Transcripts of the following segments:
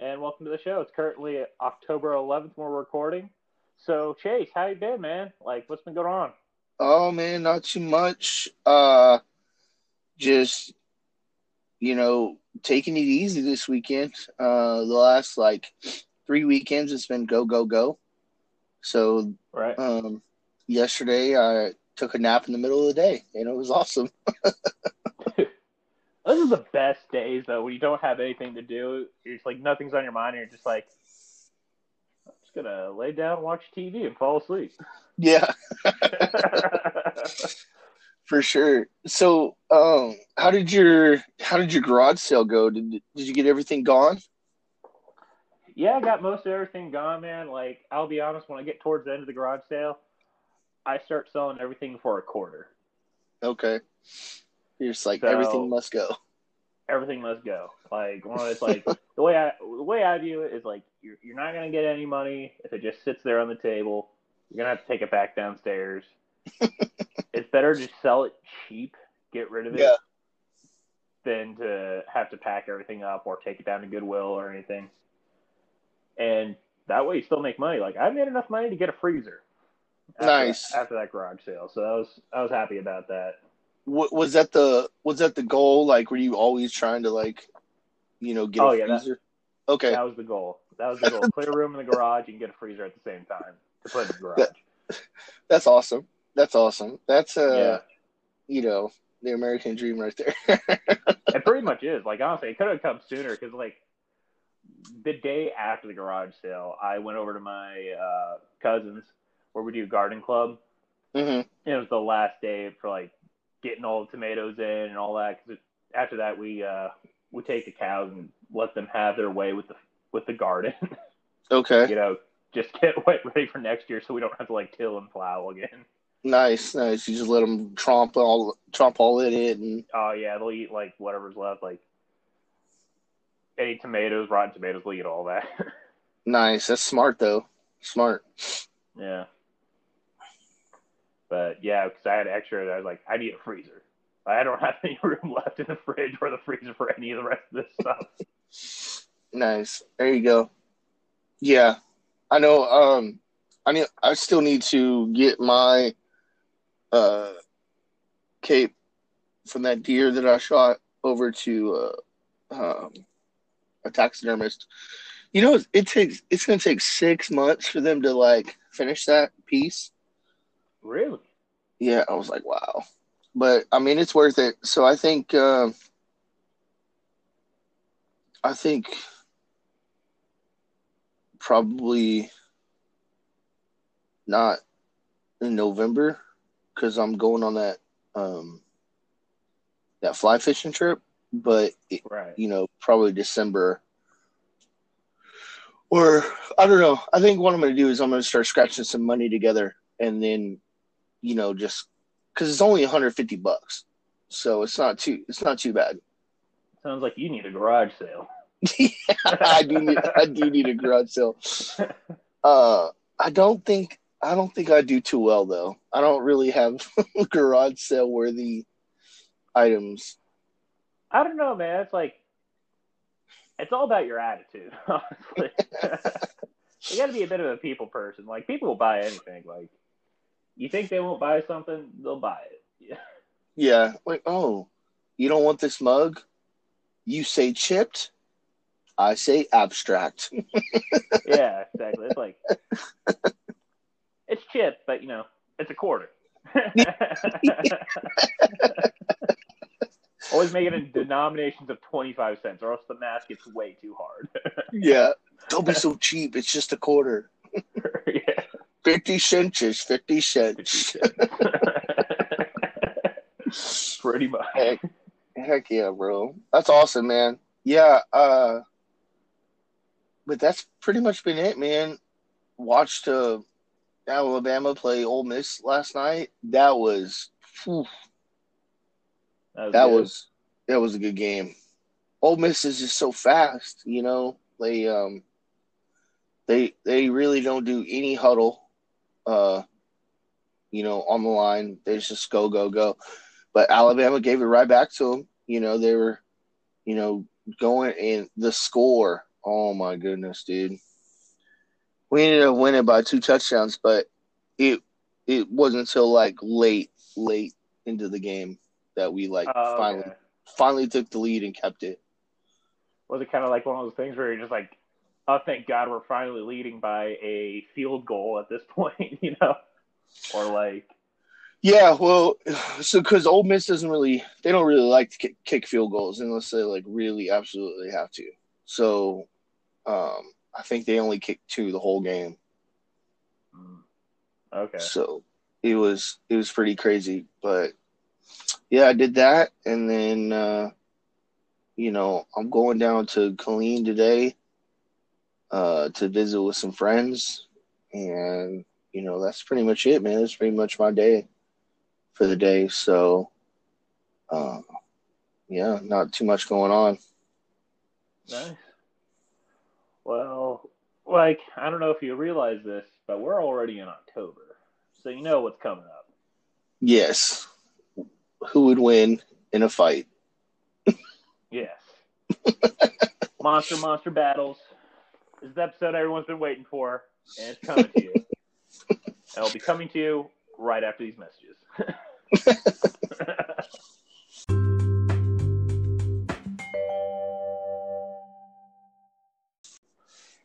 And welcome to the show. It's currently October 11th when we're recording. So Chase, how you been, man? Like, what's been going on? Oh man, not too much. Uh just you know, taking it easy this weekend. Uh the last like three weekends it's been go go go. So Right. um yesterday I took a nap in the middle of the day and it was awesome. This are the best days though, when you don't have anything to do. It's like nothing's on your mind, and you're just like, I'm just gonna lay down, watch TV, and fall asleep. Yeah, for sure. So um how did your how did your garage sale go? Did did you get everything gone? yeah, I got most of everything gone, man. Like, I'll be honest, when I get towards the end of the garage sale, I start selling everything for a quarter. Okay. You're just like So- everything must go. everything must go. Like one of it's like the way I the way I view it is like you're you're not gonna get any money if it just sits there on the table. You're gonna have to take it back downstairs. it's better to sell it cheap, get rid of it, Yeah. than to have to pack everything up or take it down to Goodwill or anything. And that way you still make money. Like I made enough money to get a freezer. After, Nice. after that garage sale, so I was I was happy about that. Wa- was that the was that the goal? Like, were you always trying to like, you know, get Oh, a yeah, that- freezer? okay, That was the goal. That was the goal. Clear room in the garage and get a freezer at the same time to put in the garage. that's awesome. That's awesome. That's uh, yeah, you know, the American dream right there. it pretty much is. Like honestly, it could have come sooner because like the day after the garage sale, I went over to my uh, cousins where we do garden club. hmm And it was the last day for like getting all the tomatoes in and all that. Because after that, we uh, we take the cows and let them have their way with the with the garden. Okay, you know, just get wet ready for next year, so we don't have to like till and plow again. nice, nice. You just let them tromp all tromp all in it, and Oh yeah, they'll eat like whatever's left, like any tomatoes, rotten tomatoes. They'll eat all that. nice. That's smart though. Smart. yeah. But yeah, because I had extra, I was like, I need a freezer. I don't have any room left in the fridge or the freezer for any of the rest of this stuff. Nice. There you go. Yeah, I know. Um, I need. I still need to get my uh cape from that deer that I shot over to uh, um, a taxidermist. You know, it takes. It's going to take six months for them to like finish that piece. Really? Yeah, I was like, wow. But I mean, it's worth it. So I think. Um, I think probably not in November because I'm going on that um that fly fishing trip, but it, Right. you know probably December or I don't know. I think what I'm going to do is I'm going to start scratching some money together and then you know just because it's only 150 bucks, so it's not too it's not too bad. Sounds like you need a garage sale. I do need I do need a garage sale. Uh, I don't think I don't think I do too well though. I don't really have garage sale worthy items. I don't know, man. It's like it's all about your attitude, honestly. you got to be a bit of a people person. Like people will buy anything. Like you think they won't buy something, they'll buy it. Yeah. Yeah, like oh, you don't want this mug? You say chipped, I say abstract. yeah, exactly. It's like it's chipped, but you know, it's a quarter. Always make it in denominations of twenty five cents, or else the math gets way too hard. yeah, don't be so cheap. It's just a quarter. yeah. Fifty cents is fifty cents. Pretty much. Heck, heck yeah, bro. That's awesome, man. Yeah, uh, but that's pretty much been it, man. Watched uh, Alabama play Ole Miss last night. That was whew, That was. that was that was a good game. Ole Miss is just so fast, you know. They um they they really don't do any huddle, uh, you know, on the line. They just go go go. But Alabama gave it right back to them. You know, they were, you know, going and the score. Oh my goodness, dude. We ended up winning by two touchdowns, but it it wasn't until like late late into the game that we like Oh, finally okay. finally took the lead and kept it. Was it kind of like one of those things where you're just like, oh, thank God we're finally leading by a field goal at this point, you know? Or like, Yeah, well, so because Ole Miss doesn't really, they don't really like to kick, kick field goals unless they like really absolutely have to. So, um, I think they only kicked two the whole game. mm, okay. So it was it was pretty crazy, but yeah, I did that, and then uh, you know I'm going down to Killeen today uh, to visit with some friends, and you know that's pretty much it, man. That's pretty much my day for the day. So, uh, yeah, not too much going on. Nice. Well, like, I don't know if you realize this, but we're already in October. So you know what's coming up. Yes, who would win in a fight? Yes. monster, monster battles. This is the episode everyone's been waiting for, and it's coming to you. and it'll be coming to you right after these messages.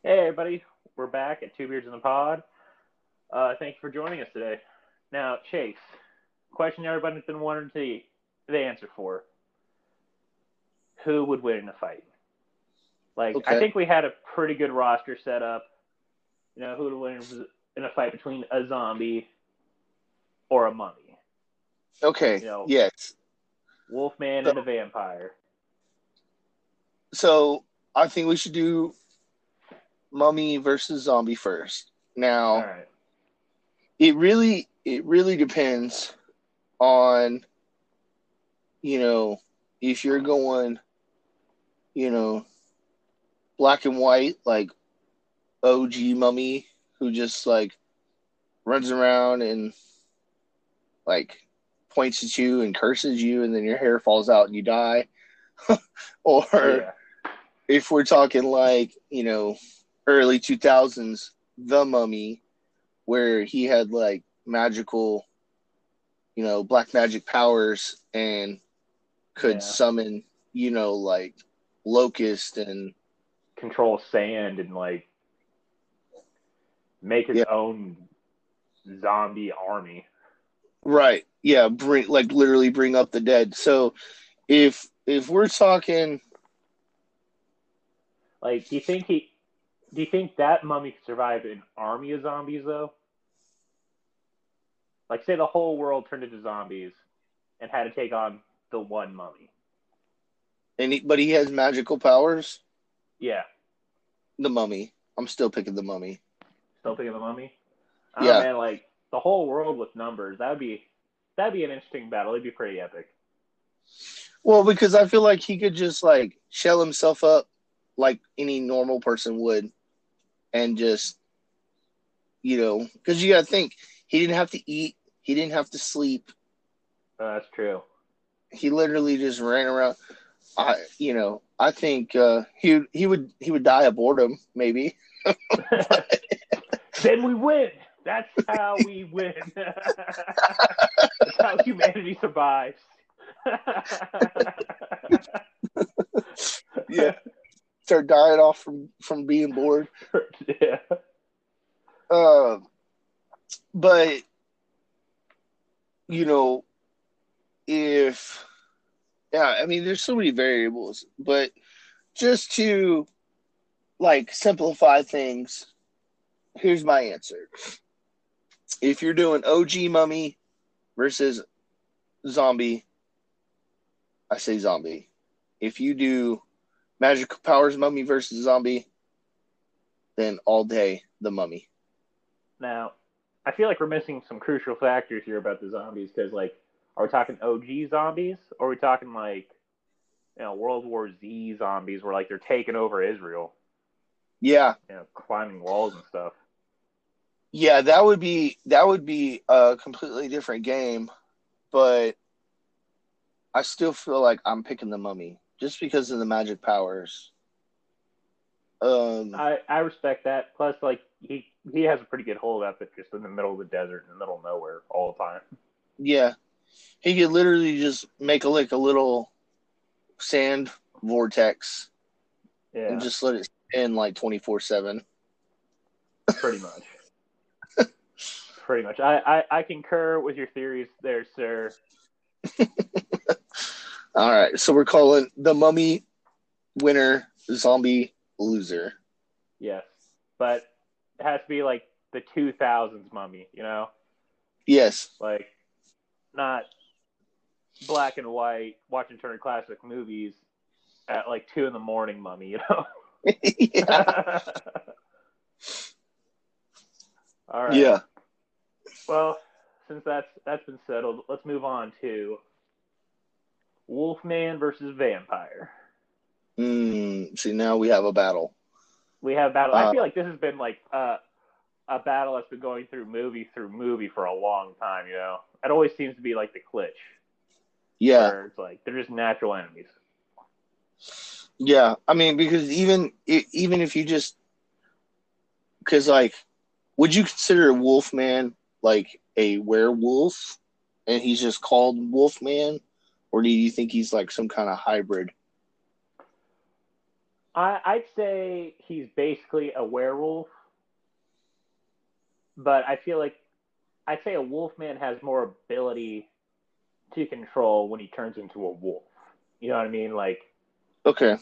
hey, everybody. We're back at Two Beards in the Pod. Uh, thank you for joining us today. Now, Chase, question everybody's been wanting to the answer for who would win in a fight? Like, I think we had a pretty good roster set up. You know, who would win in a fight between a zombie or a mummy? Okay, You know- yes. Wolfman and a vampire. So I think we should do mummy versus zombie first. Now, right. it really it really depends on you know if you're going you know black and white like OG mummy who just like runs around and like points at you and curses you and then your hair falls out and you die or yeah. if we're talking like you know early 2000s the mummy where he had like magical you know black magic powers and could Yeah. summon you know like locust and Control sand and, like, make his Yeah. own zombie army. right yeah bring like literally bring up the dead so if if we're talking Like, do you think he. Do you think that mummy could survive an army of zombies, though? Like, say the whole world turned into zombies and had to take on the one mummy. and he, but he has magical powers Yeah. the mummy i'm still picking the mummy Still picking the mummy? Don't Yeah. man, like, the whole world with numbers, that would be. That'd be an interesting battle. It'd be pretty epic. Well, because I feel like he could just like shell himself up like any normal person would and just, you know, because you got to think he didn't have to eat, he didn't have to sleep. Uh, that's true. He literally just ran around. I, you know, I think uh, he he would he would die of boredom, maybe. then we win. That's how we win. That's how humanity survives. Yeah, start dying off from from being bored. yeah. Uh, but you know, if yeah, I mean, there's so many variables, but just to like simplify things, here's my answer. If you're doing OG mummy versus zombie, I say zombie. If you do magical powers mummy versus zombie, then all day the mummy. Now, I feel like we're missing some crucial factors here about the zombies because, like, are we talking OG zombies or are we talking like, you know, World War Z zombies where like they're taking over Israel, Yeah, you know, climbing walls and stuff? yeah, that would be that would be a completely different game, but I still feel like I'm picking the mummy just because of the magic powers. Um, I I respect that. Plus, like he he has a pretty good hold up it just in the middle of the desert in the middle of nowhere all the time. yeah, he could literally just make a like a little sand vortex Yeah, and just let it spin like twenty four seven. pretty much. pretty much. I, I I concur with your theories there, sir. All right, so we're calling the mummy winner, zombie loser. Yes, but it has to be like the 2000s mummy, you know, Yes, like not black and white watching Turner Classic movies at like two in the morning mummy, you know. yeah, All right. yeah. Well, since that's that's been settled, let's move on to Wolfman versus Vampire. Mm, see, now we have a battle. We have battle. I Uh, feel like this has been like uh, a battle that's been going through movie through movie for a long time. You know, it always seems to be like the glitch. Yeah, where it's like they're just natural enemies. yeah. I mean, because even even if you just because like, would you consider Wolfman like a werewolf, and he's just called Wolfman, or do you think he's like some kind of hybrid? I, I'd say he's basically a werewolf, but I feel like I'd say a wolfman has more ability to control when he turns into a wolf. You know what I mean? Like Okay.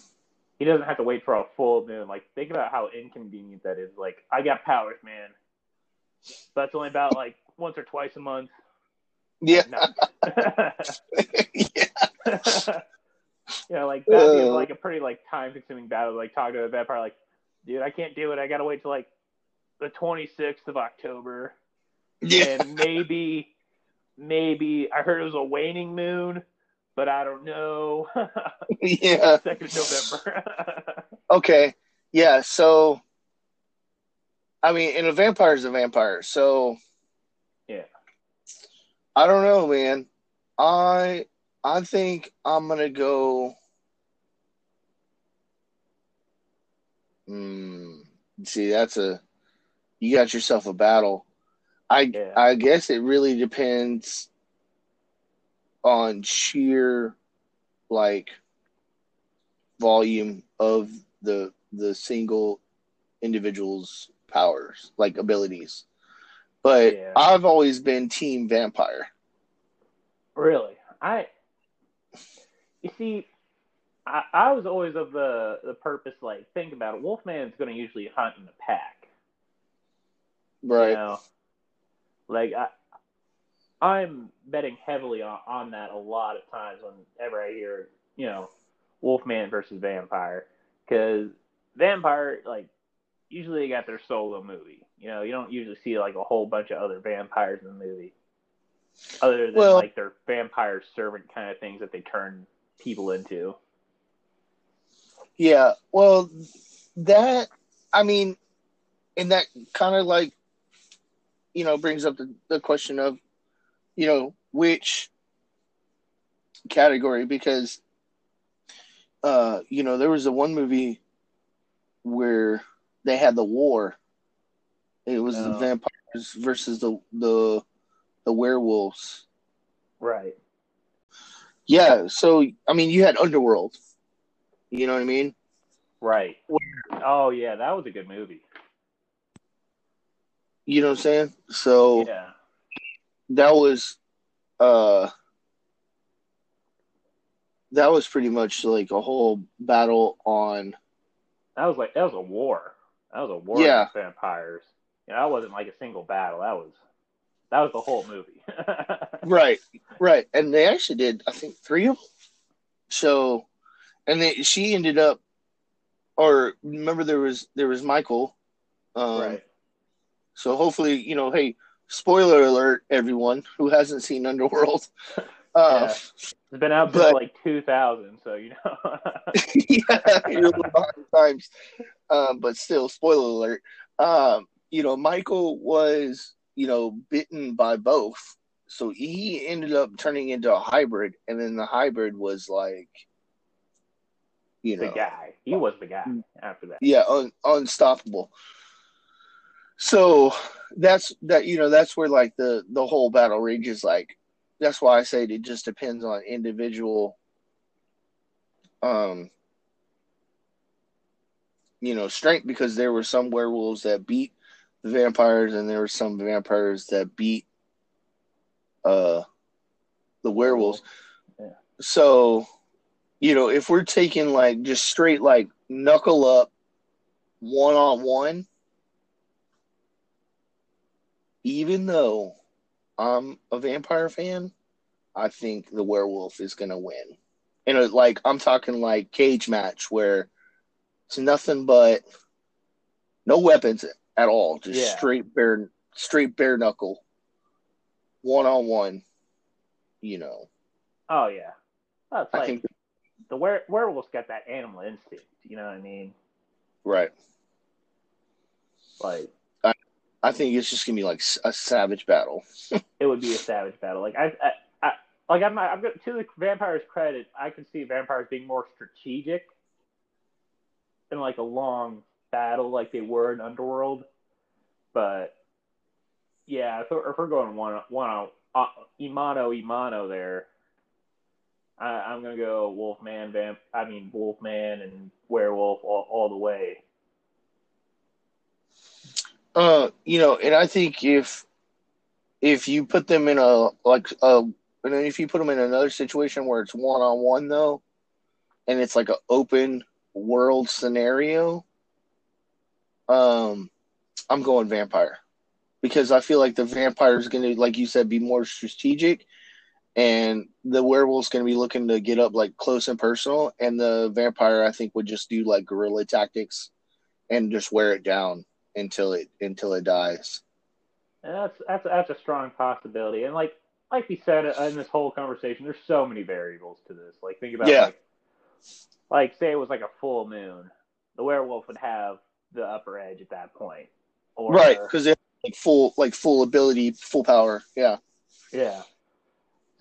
he doesn't have to wait for a full moon. Like think about how inconvenient that is. Like I got powers, man, but it's only about like once or twice a month. Yeah. No. yeah. you know, like that'd be Uh. like a pretty like time consuming battle. Like talking to a vampire, like, dude, I can't do it. I gotta wait till like the twenty sixth of October, Yeah. and maybe, maybe I heard it was a waning moon, but I don't know. Yeah. Second of November. Okay. Yeah. So, I mean, and a vampire is a vampire. So, Yeah. I don't know, man. I I think I'm gonna go. Hmm. See, that's a you got yourself a battle. I Yeah. I guess it really depends on sheer like volume of the the single individual's powers, like abilities. But Yeah. I've always been team vampire. really, I. You see, I, I was always of the the purpose. Like, think about it. Wolfman's going to usually hunt in a pack. Right. You know, like I, I'm betting heavily on, on that a lot of times whenever I hear, you know, Wolfman versus Vampire, because Vampire, like, usually they got their solo movie. You know, you don't usually see like a whole bunch of other vampires in the movie, other than Well- like their vampire servant kind of things that they turn people into. Yeah. Well, that I mean, and that kind of like, you know, brings up the, the question of, you know, which category because, uh, you know, there was the one movie where they had the war. It was the Oh. vampires versus the the the werewolves. Right. Yeah. So I mean, you had Underworld. You know what I mean? Right. Oh yeah, that was a good movie. You know what I'm saying? So. Yeah. that was uh that was pretty much like a whole battle on That was like that was a war. That was a war Yeah. against vampires. You know, that wasn't like a single battle. That was that was the whole movie. right right and they actually did i think three of them so and they, she ended up or remember there was there was michael Um, right. So hopefully, you know, hey, spoiler alert, everyone who hasn't seen Underworld. Uh, Yeah. It's been out since like 2000, so you know. yeah, you're behind times. Um, but still, spoiler alert. Um, you know, Michael was, you know, bitten by both. So he ended up turning into a hybrid, and then the hybrid was like, you know, the guy. He was the guy after that. yeah, un- unstoppable. So that's that. You know, that's where like the the whole battle range is Like that's why I say it just depends on individual. Um, you know, strength because there were some werewolves that beat the vampires, and there were some vampires that beat uh the werewolves. Yeah. So, you know, if we're taking like just straight like knuckle up one on one, even though I'm a vampire fan, I think the werewolf is gonna win. And it, like I'm talking like cage match where it's nothing but no weapons at all, just Yeah. straight bare straight bare knuckle, one on one. You know, Oh yeah. That's I like think the were- werewolf's got that animal instinct. You know what I mean? right. Like I think it's just gonna be like a savage battle. it would be a savage battle. Like I, I, I like I'm, I'm going to the vampires' credit. I can see vampires being more strategic in like a long battle, like they were in Underworld. But yeah, if we're, if we're going one one on uh, Imano Imano there, I, I'm gonna go Wolfman vamp. I mean Wolfman and Werewolf all, all the way. Uh, you know, and I think if if you put them in a like a, and if you put them in another situation where it's one on one though, and it's like an open world scenario, um, I'm going vampire. Because I feel like the vampire is going to, like you said, be more strategic, and the werewolf's going to be looking to get up like close and personal, and the vampire I think would just do like guerrilla tactics and just wear it down until it until it dies. And that's that's that's a strong possibility. And like like we said in this whole conversation, there's so many variables to this. Like think about Yeah. like like say it was like a full moon, the werewolf would have the upper edge at that point. Or right, because they have like full like full ability, full power. Yeah, yeah.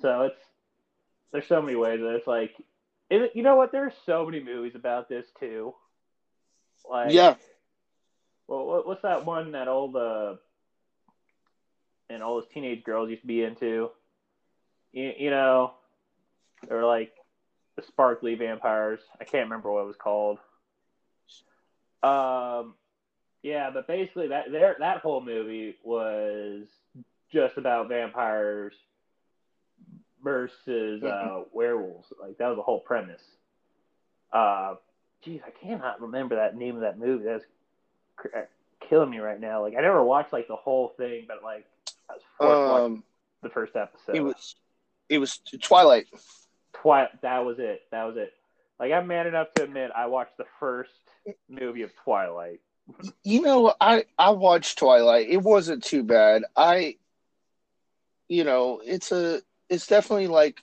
So it's there's so many ways that it's like it, you know what? There's so many movies about this too. Like yeah. Well, what, what's that one that all the and all those teenage girls used to be into? You, you know, they were like the sparkly vampires. I can't remember what it was called. Um, yeah, but basically that there that whole movie was just about vampires versus uh, werewolves. Like that was the whole premise. Uh, geez, I cannot remember that name of that movie. That's killing me right now. Like I never watched like the whole thing, but like I was forced to watch Um, the first episode. it was it was Twilight. Twilight. That was it. That was it. Like I'm man enough to admit I watched the first movie of Twilight. You know, I I watched Twilight. It wasn't too bad. I, you know, it's a it's definitely like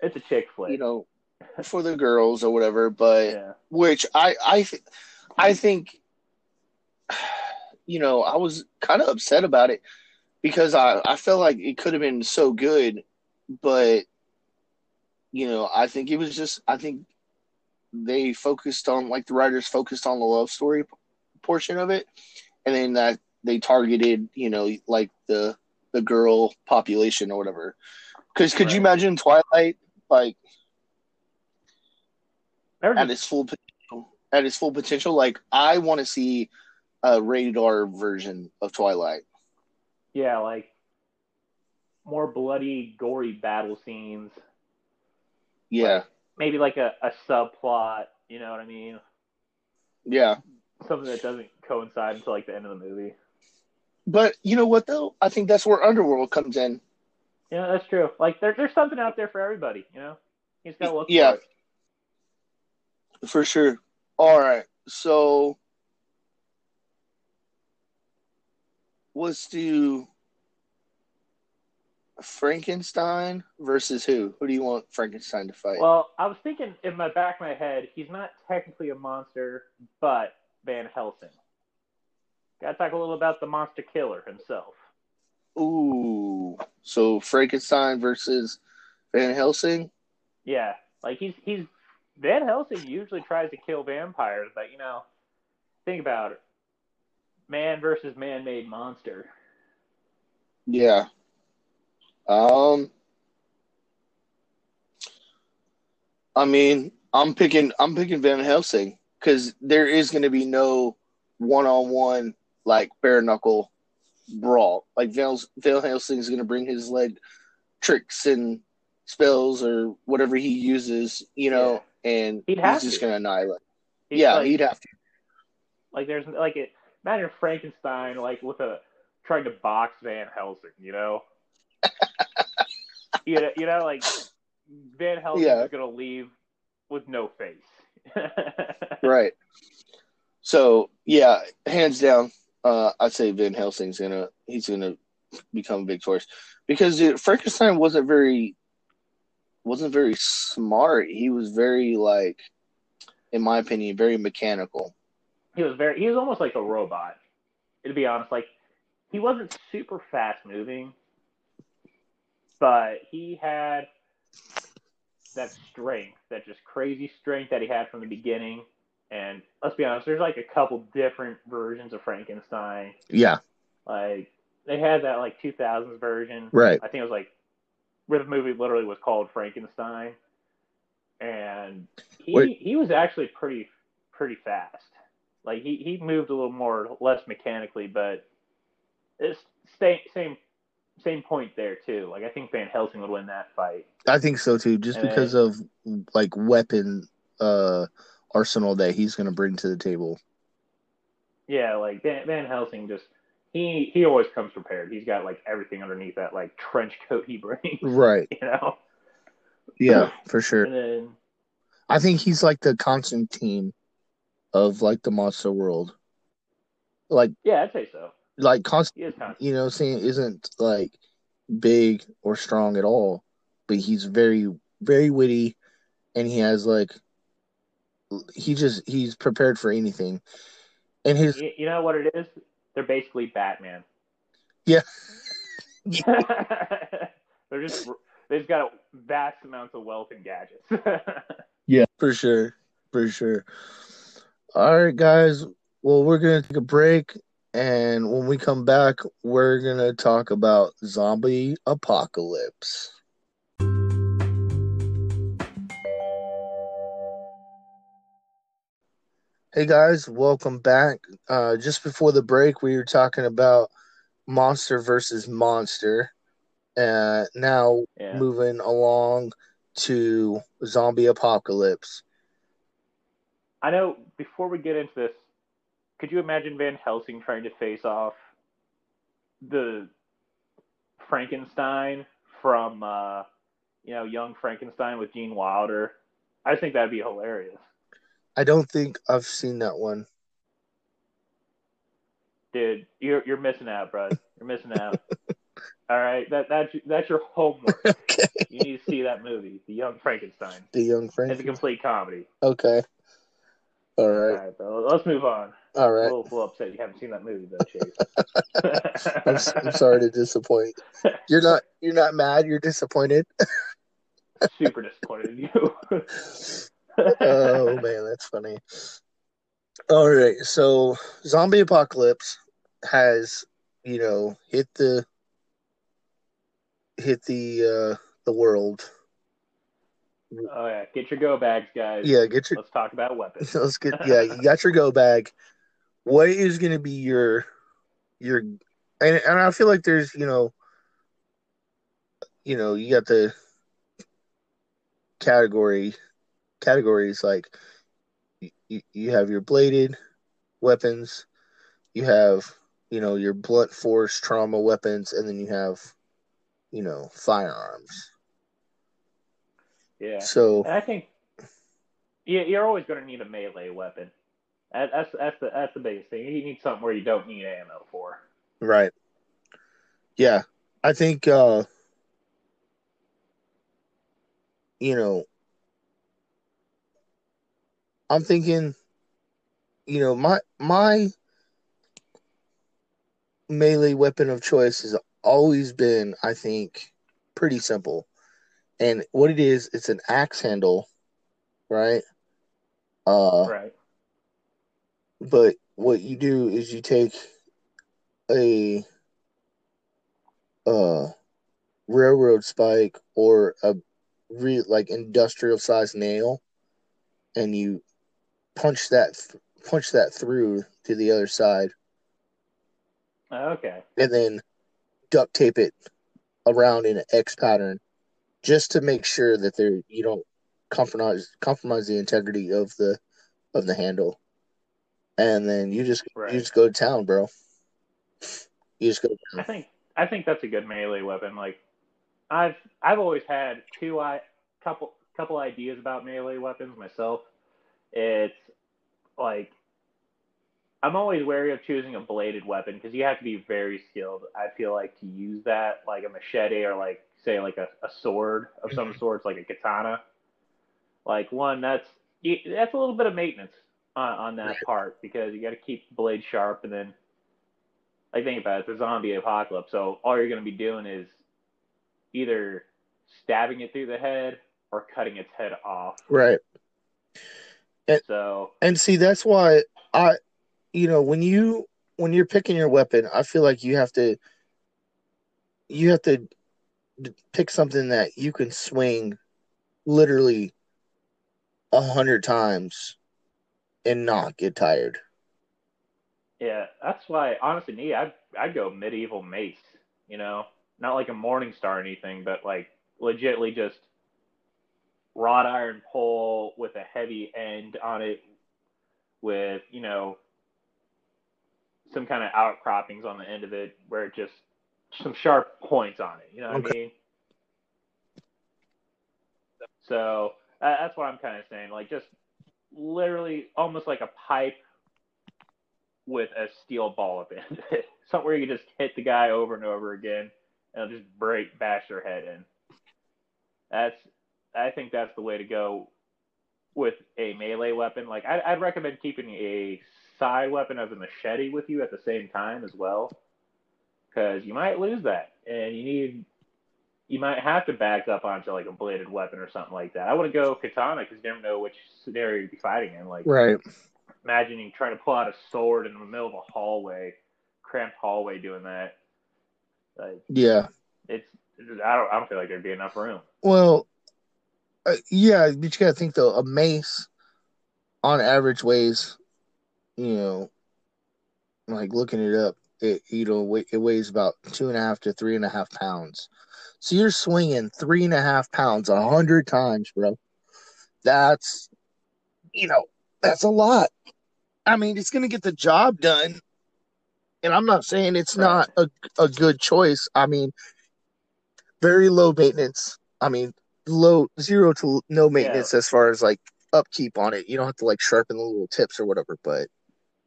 It's a chick flick. you know for the girls or whatever, but yeah. which I I th- I think you know I was kind of upset about it because I I felt like it could have been so good, but you know I think it was just I think they focused on like the writers focused on the love story p- portion of it, and then that they targeted you know like the the girl population or whatever. Because could you imagine Twilight like at its full. At its full potential, like I want to see a rated R version of Twilight. yeah, like more bloody, gory battle scenes. Yeah, Maybe like a, a subplot. You know what I mean? yeah. Something that doesn't coincide until like the end of the movie. But you know what though? I think that's where Underworld comes in. Yeah, that's true. Like there, there's something out there for everybody. You know, you just gotta look Yeah. for it. For sure. All right. So was do Frankenstein versus who? Who do you want Frankenstein to fight? Well, I was thinking in my back of my head, he's not technically a monster, but Van Helsing. Got to talk a little about the monster killer himself. Ooh, so Frankenstein versus Van Helsing. Yeah, like he's he's Van Helsing usually tries to kill vampires, but you know, think about it. Man versus man-made monster. Yeah. Um. I mean, I'm picking I'm picking Van Helsing because there is going to be no one-on-one like bare knuckle brawl. Like Van, Van Helsing is going to bring his leg tricks and spells or whatever he uses, you know, and He'd he's just to. going to annihilate. Yeah, like, he'd have to. like there's like it. Imagine Frankenstein like with a trying to box Van Helsing, you know. you know, you know, like Van Helsing Yeah. is gonna leave with no face. Right. So yeah, hands down, uh, I'd say Van Helsing's gonna he's gonna become victorious because dude, Frankenstein wasn't very wasn't very smart. He was very like, in my opinion, very mechanical. he was very he was almost like a robot to be honest like he wasn't super fast moving but he had that strength that just crazy strength that he had from the beginning and let's be honest there's like a couple different versions of frankenstein Yeah. like they had that like 2000s version Right. i think it was like where the movie literally was called frankenstein and he Wait. he was actually pretty pretty fast like he, he moved a little more less mechanically, but it's same same same point there too. Like I think Van Helsing would win that fight. I think so too, just And because of like weapon uh arsenal that he's gonna bring to the table. Yeah, like Van, Van Helsing just he he always comes prepared. He's got like everything underneath that like trench coat he brings. Right. You know, Yeah, for sure. and then I think he's like the Constantine of like the monster world. Like yeah, I'd say so. like Const He is kind you know, saying isn't like big or strong at all, but he's very, very witty, and he has like, he just he's prepared for anything, and his you know what it is? They're basically Batman. Yeah. They're just they've got vast amounts of wealth and gadgets. yeah, for sure, for sure. All right, guys. Well, we're gonna take a break, and when we come back, we're gonna talk about zombie apocalypse. Hey guys, welcome back. Uh, just before the break, we were talking about monster versus monster. Uh, now yeah. moving along to zombie apocalypse. I know before we get into this, could you imagine Van Helsing trying to face off the Frankenstein from uh, you know, young Frankenstein with Gene Wilder? I think that'd be hilarious. I don't think I've seen that one. Dude, you're you're missing out, bro. You're missing out. All right, that that's that's your homework. Okay. You need to see that movie, The Young Frankenstein. The young Frankenstein. It's a complete comedy. Okay. All All right. right, bro. Let's move on. All A right. little, little upset you haven't seen that movie though, Chase. I'm, I'm sorry to disappoint. You're not. You're not mad. You're disappointed. Super disappointed in you. Oh man, that's funny. All right. So, zombie apocalypse has you know hit the hit the uh the world. Oh yeah, get your go bags, guys. Yeah. Get your Let's talk about weapons. Let's get yeah, you got your go bag. What is gonna be your your and and I feel like there's, you know you know, you got the category categories like you, you have your bladed weapons, you have, you know, your blunt force trauma weapons, and then you have, you know, firearms. Yeah, So and I think you, you're always going to need a melee weapon. That's that's the that's the biggest thing. You need something where you don't need ammo for. right. Yeah, I think uh, you know, I'm thinking, you know, my my melee weapon of choice has always been, I think, pretty simple. And what it is, it's an axe handle, right? Uh, Right. but what you do is you take a uh railroad spike or a re- like industrial size nail and you punch that th- punch that through to the other side Okay. and then duct tape it around in an X pattern just to make sure that there you don't compromise compromise the integrity of the of the handle. And then you just Right. you just go to town, bro. You just go to I think I think that's a good melee weapon. Like I've I've always had two I couple couple ideas about melee weapons myself. It's like I'm always wary of choosing a bladed weapon because you have to be very skilled. I feel like to use that like a machete or like say like a, a sword of some sort, like a katana. Like one that's that's a little bit of maintenance on, on that Right. part because you got to keep the blade sharp and then like think about it, it's a zombie apocalypse, so all you're going to be doing is either stabbing it through the head or cutting its head off. Right. So And see that's why I you know, when you when you're picking your weapon, I feel like you have to you have to pick something that you can swing literally a hundred times and not get tired. yeah, that's why honestly, me, I'd I'd go medieval mace. You know, not like a Morning Star or anything, but like legitly just wrought iron pole with a heavy end on it, with you know some kind of outcroppings on the end of it, where it just some sharp points on it. You know what I Okay. mean? So uh, that's what I'm kind of saying. Like just literally almost like a pipe with a steel ball at the end of it. Something where you can just hit the guy over and over again and it'll just break, bash their head in. That's, I think that's the way to go with a melee weapon. Like I'd, I'd recommend keeping a side weapon of a machete with you at the same time as well, because you might lose that and you need. You might have to back up onto like a bladed weapon or something like that. I wouldn't go katana because you never know which scenario you'd be fighting in. Like Right. imagining trying to pull out a sword in the middle of a hallway, cramped hallway, doing that. Like Yeah. it's, I don't, I don't feel like there'd be enough room. Well, uh, yeah, but you gotta think though, a mace on average weighs, you know, like looking it up, it you know it weighs about two and a half to three and a half pounds. So you're swinging three and a half pounds a hundred times, bro. That's, you know, that's a lot. I mean, it's gonna get the job done, and I'm not saying it's not a a good choice. I mean, very low maintenance. I mean, low zero to no maintenance as far as like upkeep on it. You don't have to like sharpen the little tips or whatever. But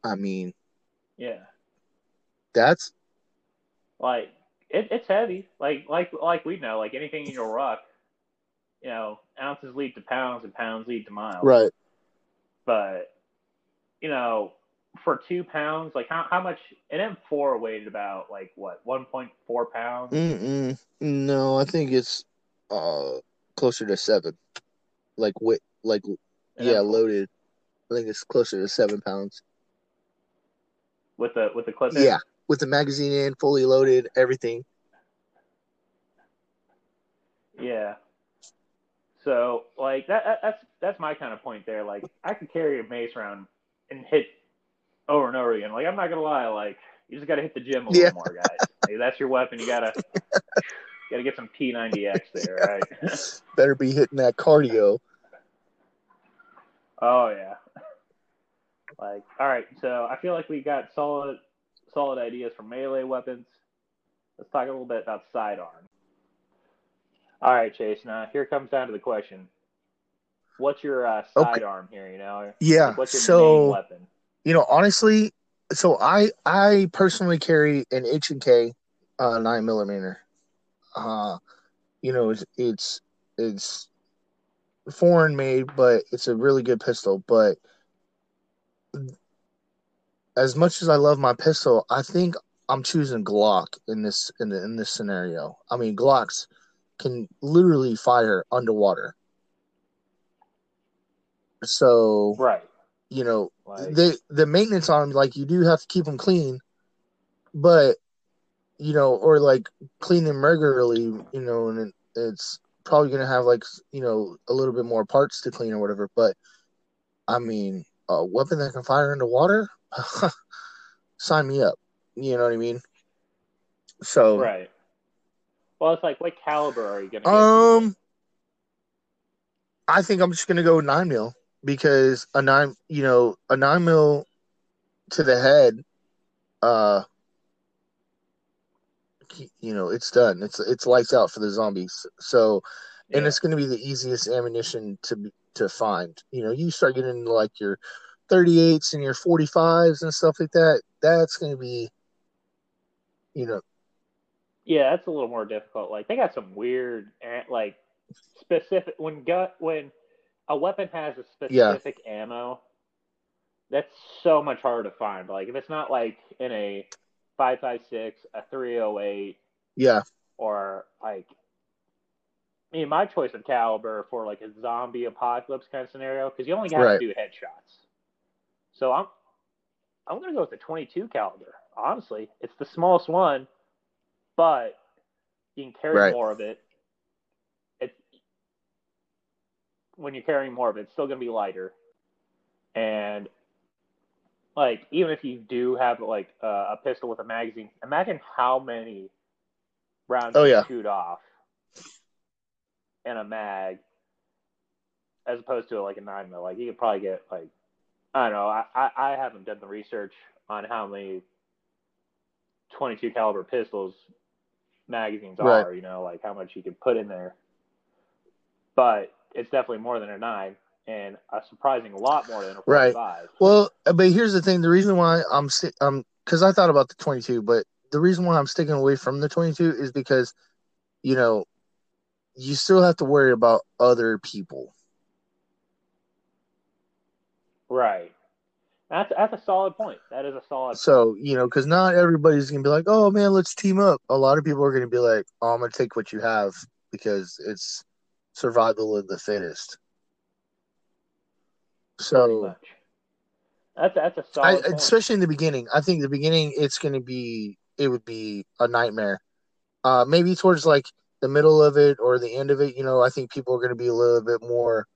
I mean, Yeah, that's like it, it's heavy. Like like like we know, like anything in your ruck, you know, ounces lead to pounds and pounds lead to miles. right. But you know, for two pounds, like how how much? An M4 weighed about like what, one point four pounds. Mm-mm. No, I think it's uh closer to seven. Like wit, like An yeah, loaded. I think it's closer to seven pounds. with the with the clip. in? Yeah, with the magazine in, fully loaded, everything. Yeah. So like that, that that's that's my kind of point there. Like I could carry a mace around and hit over and over again. Like I'm not gonna lie, like you just gotta hit the gym a little Yeah. more, guys. Like, that's your weapon. You gotta gotta get some P90X there, right? Better be hitting that cardio. oh yeah. Like all right, so I feel like we got solid solid ideas for melee weapons. Let's talk a little bit about sidearm. All right, Chase. Now here comes down to the question: What's your uh, Okay. sidearm here? You know, Yeah. Like, what's your so main weapon? you know honestly so i i personally carry an h and k uh, nine millimeter. Uh, you know, it's it's it's foreign made, but it's a really good pistol. But as much as I love my pistol, I think I'm choosing Glock in this in, the, in this scenario. I mean, Glocks can literally fire underwater. So Right. you know Like, they the maintenance on them, like you do have to keep them clean, but you know, or like clean them regularly, you know, and it's probably gonna have like you know a little bit more parts to clean or whatever. But I mean, a weapon that can fire underwater, sign me up. You know what I mean? So right. Well, it's like, what caliber are you gonna? Um, I think I'm just gonna go nine mil because a nine, you know, a nine mil to the head, uh, you know, it's done. It's it's lights out for the zombies. So, and Yeah. it's gonna be the easiest ammunition to be, to find. You know, you start getting into like your 38s and your 45s and stuff like that. That's gonna be, you know, Yeah, that's a little more difficult. Like they got some weird, like specific when gut when a weapon has a Yeah. specific ammo, that's so much harder to find. Like if it's not like in a five five six, a three oh eight, yeah, or like, I mean, my choice of caliber for like a zombie apocalypse kind of scenario because you only have Right. to do headshots. So I'm I'm gonna go with the 22 caliber. Honestly, it's the smallest one, but you can carry Right. more of it. It's when you're carrying more of it, it's still gonna be lighter, and like even if you do have like uh, a pistol with a magazine, imagine how many rounds Oh, you yeah. shoot off in a mag, as opposed to like a nine mil. Like you could probably get like I don't know. I, I, I haven't done the research on how many 22 caliber pistols magazines Right. are. You know, like how much you could put in there. But it's definitely more than a nine, and a surprising lot more than a Right. 45. Well, but here's the thing: the reason why I'm um because I thought about the 22, but the reason why I'm sticking away from the 22 is because you know you still have to worry about other people. Right. That's that's a solid point. That is a solid. So you know, because not everybody's gonna be like, "Oh man, let's team up." A lot of people are gonna be like, "Oh, I'm gonna take what you have because it's survival of the fittest." So. That's that's a solid point. especially in the beginning, I think the beginning it's gonna be it would be a nightmare. Uh, maybe towards like the middle of it or the end of it, you know, I think people are gonna be a little bit more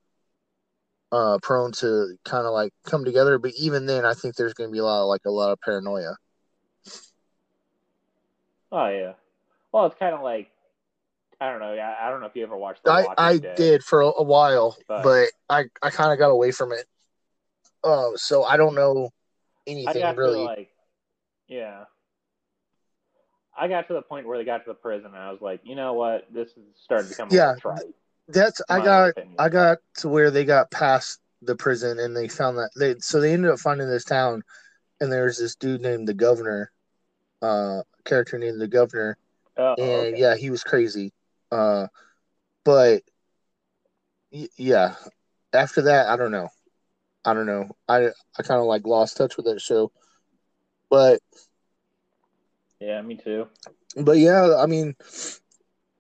uh prone to kind of like come together. But even then, I think there's gonna be a lot of like a lot of paranoia. Oh yeah. Well, it's kind of like I don't know. I, I don't know if you ever watched The I Walking I Dead. did for a, while, But- but I I kind of got away from it. Uh, so I don't know I anything got really. to like, yeah. I got to the point where they got to the prison, and I was like, you know what, this is starting to become Yeah. trite. That's I got opinion. I got to where they got past the prison and they found that they so they ended up finding this town and there's this dude named the governor, uh, character named the governor, Oh, and okay. yeah, he was crazy. Uh, but y- yeah, after that, I don't know. I don't know. I I kind of like lost touch with that show, but yeah, me too. but yeah, I mean,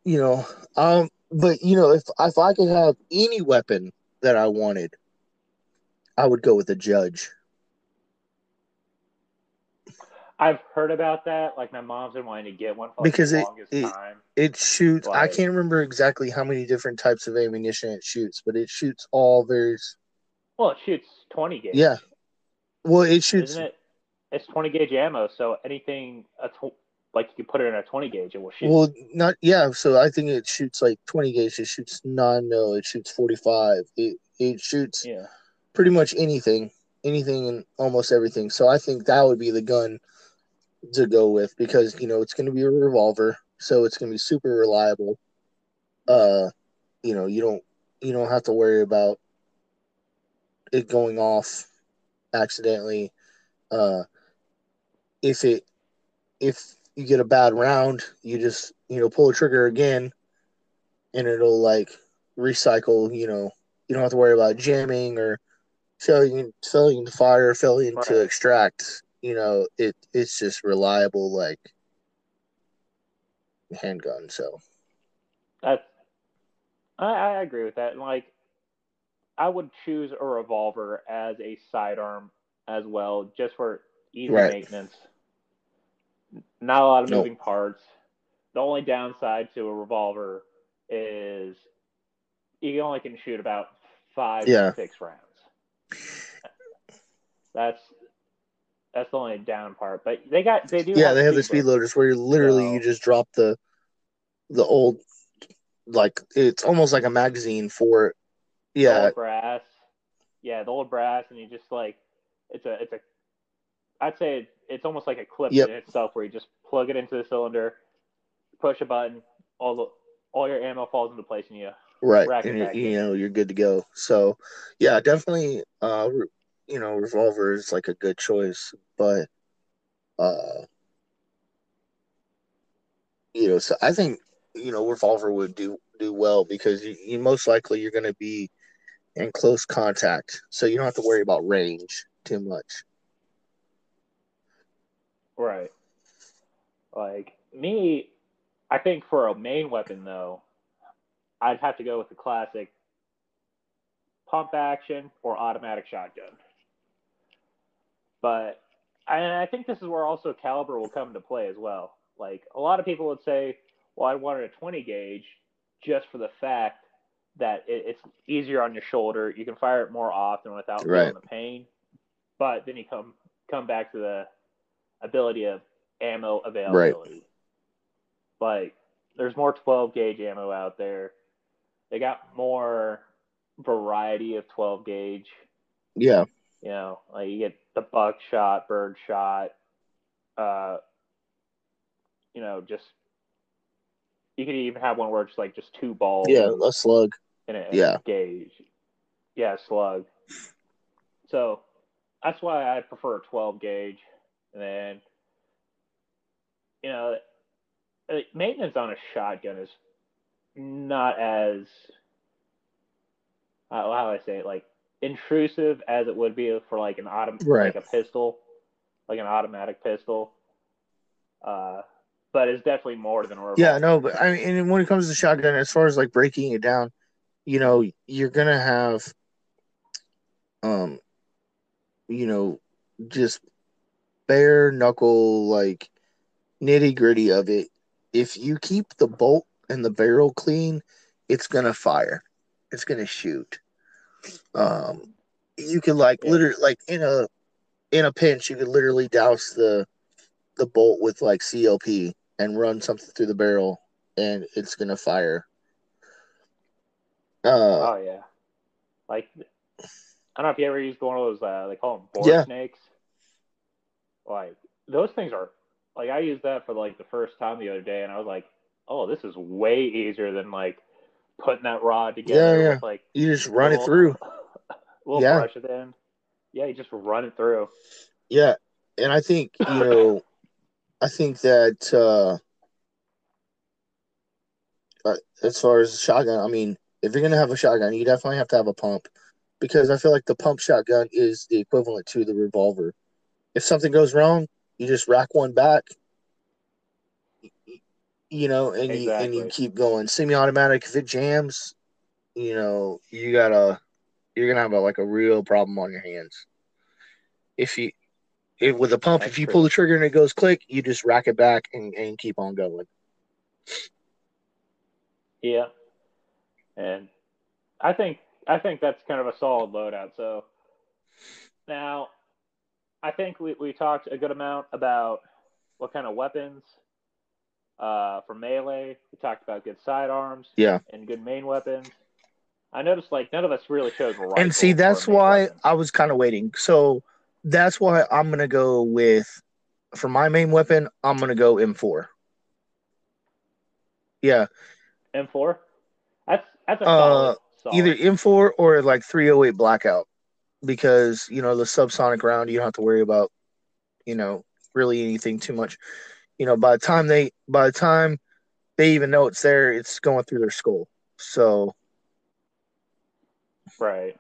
you know, um, but you know, if if I could have any weapon that I wanted, I would go with a judge. I've heard about that. Like my mom's been wanting to get one for like, Because the it- longest it- time. It shoots. I can't remember exactly how many different types of ammunition it shoots, but it shoots all various. Well, it shoots 20 gauge. Yeah. Well, it shoots. Isn't it? It's 20 gauge ammo, so anything a tw- like you can put it in a 20 gauge, it will shoot. Well, not yeah. So I think it shoots like twenty gauge. It shoots nine mil. It shoots forty five. It it shoots yeah. pretty much anything, anything and almost everything. So I think that would be the gun to go with because you know it's going to be a revolver, so it's going to be super reliable. Uh, you know, you don't you don't have to worry about it going off accidentally. Uh, if it if you get a bad round, you just you know pull a trigger again, and it'll like recycle. You know, you don't have to worry about jamming or failing failing to fire, failing to extract. You know, it it's just reliable like handgun. So That's I, I agree with that. And like I would choose a revolver as a sidearm as well, just for easy Right. maintenance. Not a lot of Nope. moving parts. The only downside to a revolver is you only can shoot about five Yeah. to six rounds. That's that's the only down part. But they got they do yeah, they have the speed loaders where you literally So- you just drop the the old like it's almost like a magazine for yeah old brass. Yeah, the old brass, and you just like it's a it's a. I'd say it, it's almost like a clip Yep. in itself, where you just plug it into the cylinder, push a button, all the all your ammo falls into place, and you right and you, you know you're good to go so yeah definitely uh you know revolver is like a good choice but uh you know so i think you know revolver would do do well because you, you most likely you're going to be in close contact so you don't have to worry about range too much Right. Like me, I think for a main weapon though, I'd have to go with the classic pump action or automatic shotgun. But I, I think this is where also caliber will come into play as well. Like a lot of people would say, "Well, I wanted a 20 gauge just for the fact that it, it's easier on your shoulder. You can fire it more often without Right. feeling the pain." But then you come come back to the ability of ammo availability. Right. Like there's more 12 gauge ammo out there. They got more variety of 12 gauge. yeah You know, like you get the buckshot, birdshot, uh, you know, just you could even have one where it's like just two balls yeah a slug in a, Yeah. a gauge. Yeah, slug. So that's why I prefer a 12 gauge. And then, you know, uh, maintenance on a shotgun is not as, how how do I say it, like intrusive as it would be for like an autom- Right. like a pistol, like an automatic pistol. Uh, but it's definitely more than a revolver. Yeah, no, but I mean, and when it comes to shotgun, as far as like breaking it down, you know, you're gonna have, um, you know, just bare knuckle like nitty gritty of it. If you keep the bolt and the barrel clean, it's gonna fire. It's gonna shoot. Um, you could like Yeah. literally like in a in a pinch, you could literally douse the the bolt with like CLP and run something through the barrel, and it's gonna fire. Uh, Oh yeah, like I don't know if you ever used one of those. Uh, they call them bore Yeah. snakes. Like those things are like I used that for like the first time the other day, and I was like, oh, this is way easier than like putting that rod together yeah. with like you just run it little- through. little Yeah. brush at the end. Yeah, you just run it through. Yeah, and I think you know, I think that uh, uh, as far as shotgun, I mean, if you're gonna have a shotgun, you definitely have to have a pump because I feel like the pump shotgun is the equivalent to the revolver. If something goes wrong, you just rack one back, you know, and you and you keep going. Semi-automatic, if it jams, you know, you gotta you're gonna have a, like a real problem on your hands. If you if, with a pump, That's if you true. pull the trigger and it goes click, you just rack it back and, and keep on going. Yeah, and I think I think that's kind of a solid loadout. So now, I think we, we talked a good amount about what kind of weapons uh, for melee. We talked about good sidearms, Yeah. and good main weapons. I noticed like none of us really chose and see, that's why weapon. I was kind of waiting. So that's why I'm gonna go with for my main weapon. I'm gonna go M4. Yeah, M4. That's that's a Uh, solid. either M4 or like 308 blackout because you know the subsonic round you don't have to worry about you know really anything too much you know, by the time they by the time they even know it's there, it's going through their skull. So Right.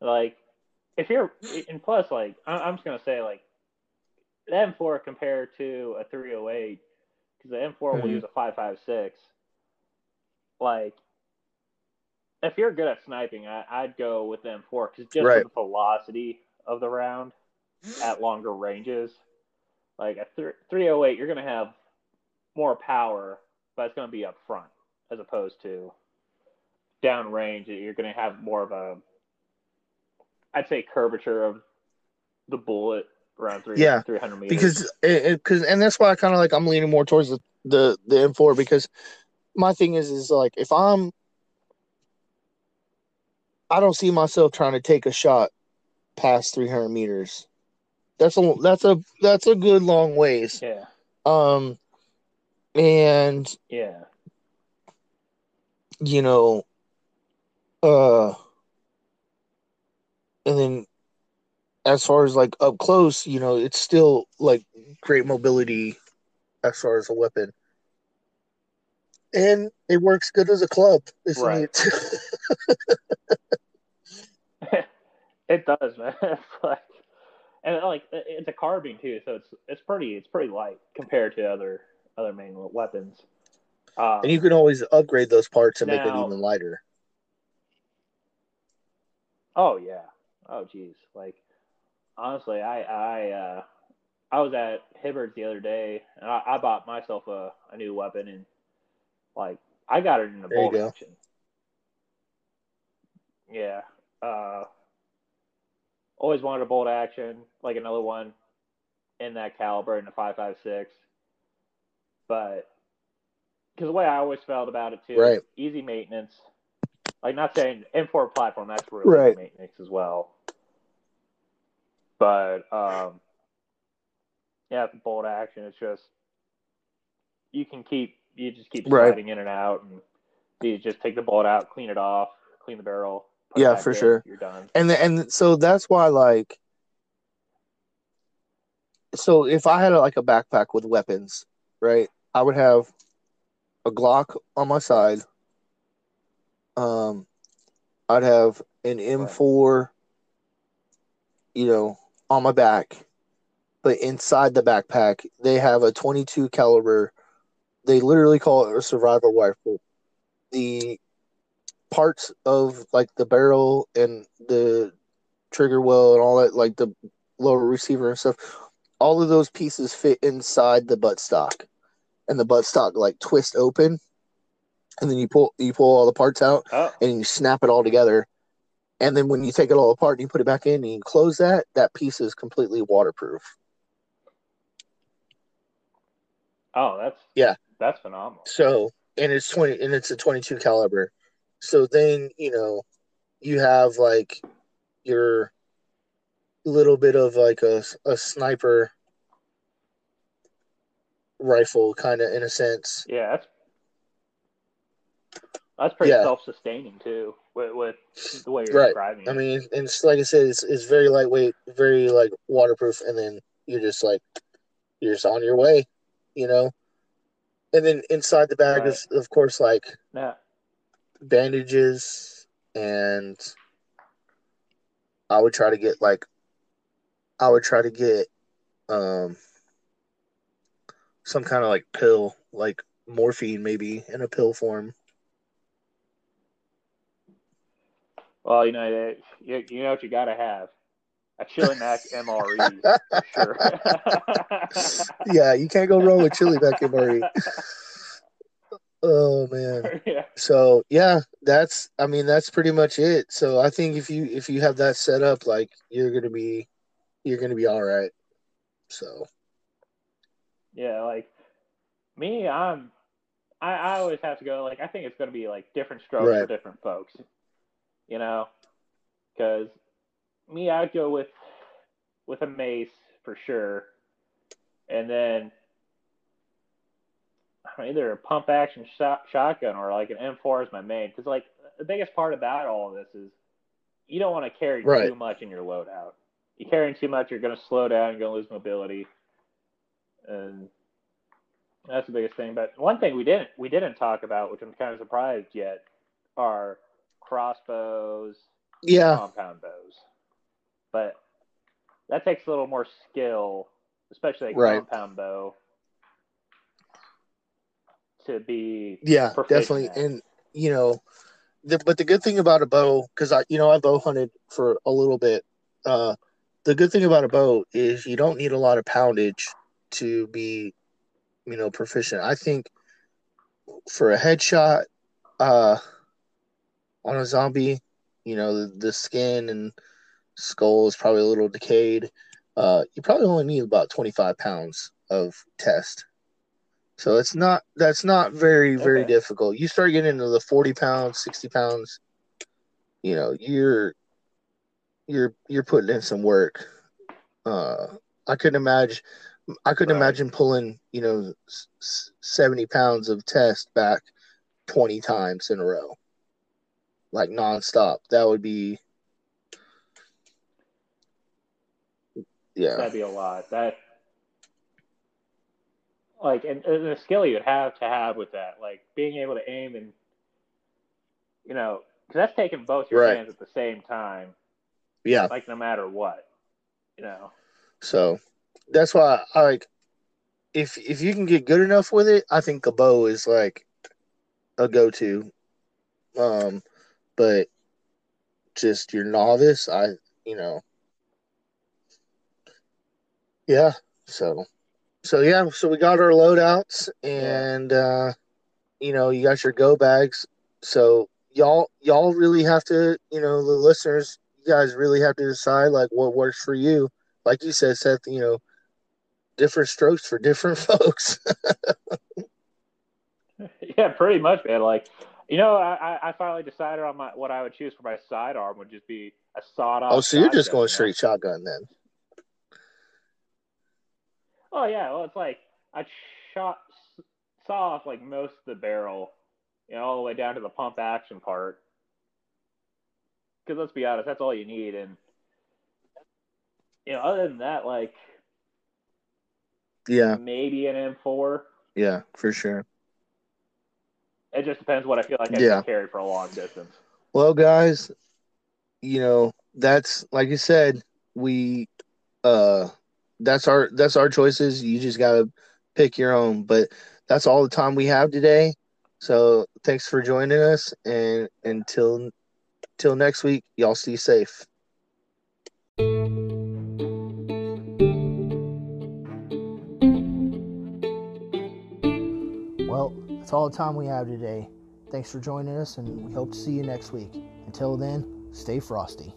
Like, if you're, and plus, like, I'm just gonna say, like, the M4 compared to a 308, because the M4 will Mhm. use a 5.56. Like, if you're good at sniping, I, I'd go with the M4 because just Right. the velocity of the round at longer ranges, like a th- 308, you're gonna have more power, but it's gonna be up front as opposed to down range. You're gonna have more of a, I'd say, curvature of the bullet around three, Yeah, 300 meters. because it, cause, and that's why I kind of like I'm leaning more towards the, the the M4 because my thing is is like if I'm I don't see myself trying to take a shot past 300 meters. That's a that's a that's a good long ways. yeah, Um, and yeah, you know, uh, and then as far as like up close, you know, it's still like great mobility as far as a weapon. And it works good as a club. It's Right. neat. it does, man. Like, and like it's a carbine too, so it's it's pretty it's pretty light compared to other other main weapons. Um, and you can always upgrade those parts and make it even lighter. Oh yeah. Oh geez. Like honestly, I I uh, I was at Hibbard's the other day, and I, I bought myself a, a new weapon, and like I got it in the bolt action. Yeah. Uh, always wanted a bolt action, like another one in that caliber in the five five six. But because the way I always felt about it too, Right. easy maintenance. Like not saying M4 platform, that's really Right. maintenance as well. But um, yeah, the bolt action, it's just you can keep you just keep Right. sliding in and out, and you just take the bolt out, clean it off, clean the barrel. Yeah, for in, sure. You're done. and and so that's why like so if i had a, like a backpack with weapons right i would have a glock on my side um i'd have an m4 you know on my back but inside the backpack they have a 22 caliber they literally call it a survival rifle the parts of like the barrel and the trigger well and all that, like the lower receiver and stuff, all of those pieces fit inside the buttstock, and the buttstock like twist open, and then you pull you pull all the parts out Oh, and you snap it all together, and then when you take it all apart and you put it back in and you close that, that piece is completely waterproof. oh, that's Yeah. that's phenomenal. So and it's twenty and it's a twenty two caliber. So then, you know, you have like your little bit of like a, a sniper rifle kind of in a sense. Yeah, that's that's pretty Yeah. self-sustaining too, with, with the way you're Right. describing. it. I mean, and it's, like I said, it's, it's very lightweight, very like waterproof, and then you're just like you're just on your way, you know. And then inside the bag Right. is, of course, like yeah, bandages and I would try to get like I would try to get um some kind of like pill, like morphine maybe in a pill form. well, you know, that- you, you know what you got to have a Chili Mac MRE for sure. Yeah, you can't go wrong with Chili Mac MRE. Oh man. yeah, So yeah, that's I mean that's pretty much it. So I think if you if you have that set up, like you're gonna be you're gonna be all right. So yeah. Like me, I'm. I, I always have to go. Like I think it's going to be like different strokes for different folks. You know, because me, I'd go with with a mace for sure, and then either a pump action shot, shotgun or like an M4 is my main. Because like the biggest part about all of this is you don't want to carry Right. too much in your loadout. You carrying too much, you're going to slow down. You're going to lose mobility, and That's the biggest thing. But one thing we didn't we didn't talk about, which I'm kind of surprised yet, are crossbows, Yeah, compound bows. But that takes a little more skill, especially a Right. compound bow, to be yeah, definitely. at. And you know, the, but the good thing about a bow, because I, you know, I bow hunted for a little bit. Uh, the good thing about a bow is you don't need a lot of poundage to be, you know, proficient. I think for a headshot, uh, on a zombie, you know, the, the skin and skull is probably a little decayed. Uh, you probably only need about 25 pounds of test. So it's not that's not very very Okay. difficult. You start getting into the 40 pounds, 60 pounds, you know, you're you're you're putting in some work. Uh, I couldn't imagine I couldn't Right. imagine pulling, you know, s- s- 70 pounds of test back 20 times in a row. Like nonstop. That would be yeah. That'd be a lot. That like and, and the skill you'd have to have with that, like being able to aim and you know, because that's taking both your Right. hands at the same time, Yeah. like no matter what, you know. So that's why I like if if you can get good enough with it, I think a bow is like a go to. Um but just your novice, I you know Yeah. So so yeah, so we got our loadouts and uh you know, you got your go bags. So y'all y'all really have to, you know, the listeners, you guys really have to decide like what works for you. Like you said, Seth, you know, different strokes for different folks. yeah, pretty much, man. Like, you know, I, I- finally decided on my what I would choose for my sidearm would just be a sawed off. oh, so you're just going straight shotgun then. Oh yeah, well it's like I shot saw off like most of the barrel, you know, all the way down to the pump action part. Because let's be honest, that's all you need, and you know, other than that, like Yeah, maybe an M4. yeah, for sure. It just depends what I feel like I Yeah. can carry for a long distance. Well, guys, you know, that's like you said, we uh that's our that's our choices. You just gotta pick your own. But that's all the time we have today. So thanks for joining us and until till next week, y'all stay safe. Well, that's all the time we have today. Thanks for joining us, and we hope to see you next week. Until then, stay frosty.